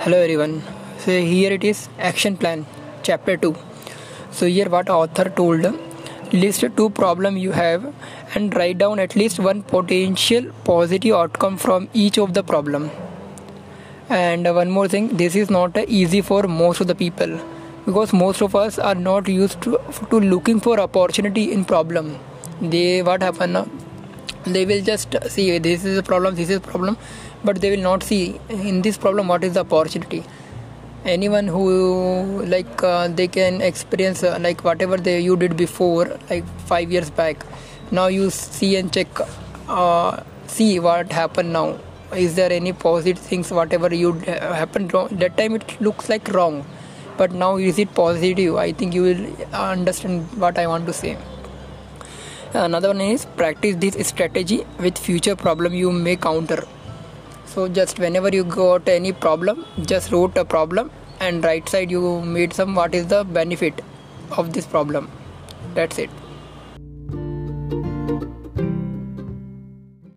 hello everyone. So here it is action plan chapter 2 so here what author told list two problem you have and write down at least one potential positive outcome from each of the problem. And one more thing this is not easy for most of the people because most of us are not used to, to looking for opportunity in problem. They what happen they will just see this is a problem this is a problem but they will not see in this problem what is the opportunity. Anyone who like uh, they can experience uh, like whatever they you did before like 5 years back now you see and check uh, see what happened now. Is there any positive things whatever you happened wrong that time it looks like wrong but now is it positive? I think you will understand what i want to say another one is practice this strategy with future problem you may counter. So just whenever you got any problem just wrote a problem and right side you made some what is the benefit of this problem? That's it